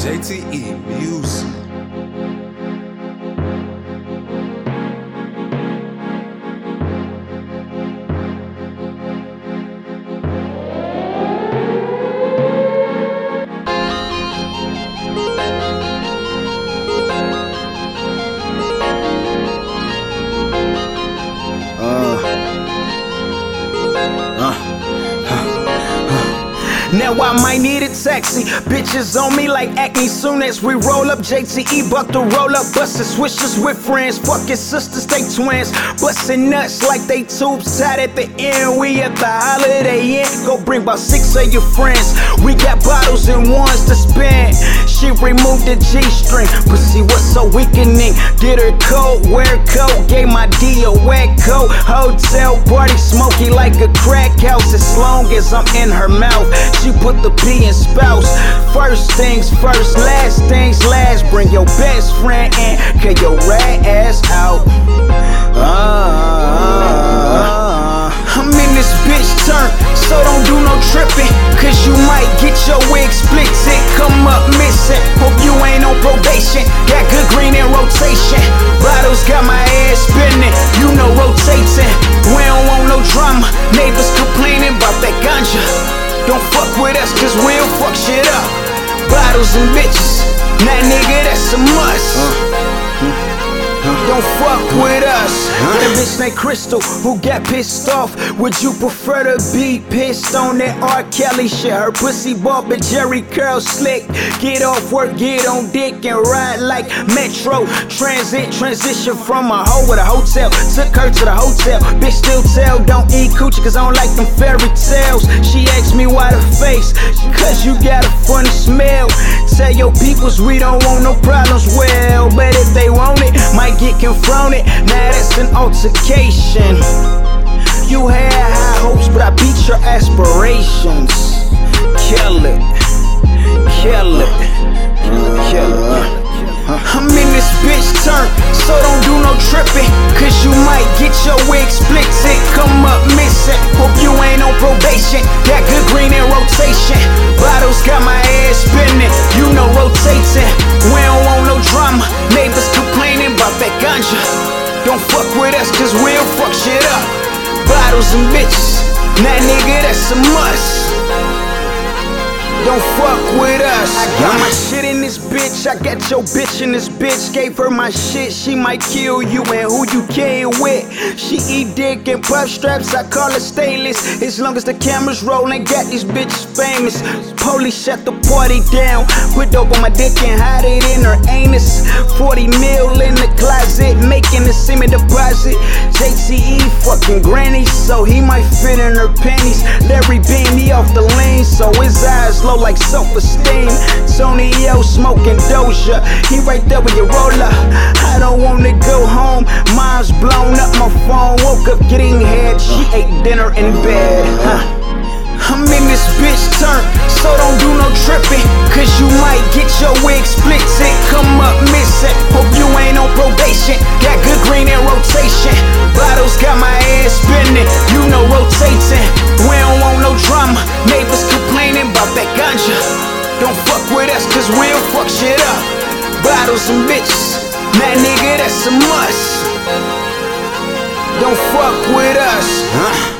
JTE Music. Now I might need a taxi. Bitches on me like acne soon as we roll up. JTE buck the roll up, bustin' swishers with friends. Fucking sisters, they twins. Bustin' nuts like they tubes tied at the end. We at the holiday inn. Go bring about six of your friends. We got bottles and ones to spend. She removed the G string. Pussy was so weakening. Did her coat, wear coat. Gave my D a wet coat. Hotel party smoky like a crack house. As long as I'm in her mouth. She put the P in spouse. First things first, last things last. Bring your best friend in, get your rat ass out. Ah, I'm in this bitch turn, so don't do no tripping. Cause you might get your wig split, Bottles and bitches. Nah, nigga, that's a must. Don't fuck with us. A bitch named Crystal who got pissed off. Would you prefer to be pissed on that R. Kelly shit? Her pussy ball, but Jerry curl slick. Get off work, get on dick and ride like Metro. Transit, transition from a hoe with a hotel. Took her to the hotel. Bitch still tell, don't eat coochie cause I don't like them fairy tales. She asked me why the face, cause you got funny smell. Tell your peoples we don't want no problems, well, but if they want it, might get confronted. Now that's an altercation. You had high hopes, but I beat your aspirations. Kill Don't fuck with us, cause we'll fuck shit up. Bottles and bitches. Nah, nigga, that's a must. Don't fuck with us. I got my shit in this bitch. I got your bitch in this bitch. Gave her my shit. She might kill you and who you came with. She eat dick and puff straps. I call her stainless. As long as the cameras rolling, got these bitches famous. Police shut the party down. Put dope on my dick and hide it in her anus. 40 mil in the closet, making a semen deposit. JTE fucking granny, so he might fit in her panties. Larry Bean, he off the lane, so his eyes low like self-esteem. Tony Yo smoking Doja, he right there with your roller. I don't wanna go home, mine's blown up my phone. Woke up getting head, she ate dinner in bed. Huh. I'm in this bitch turn, so don't do no tripping. Cause you might get your wig split, it come up missing. Hope you ain't on probation. Nah, nigga, that's a must. Don't fuck with us. Huh?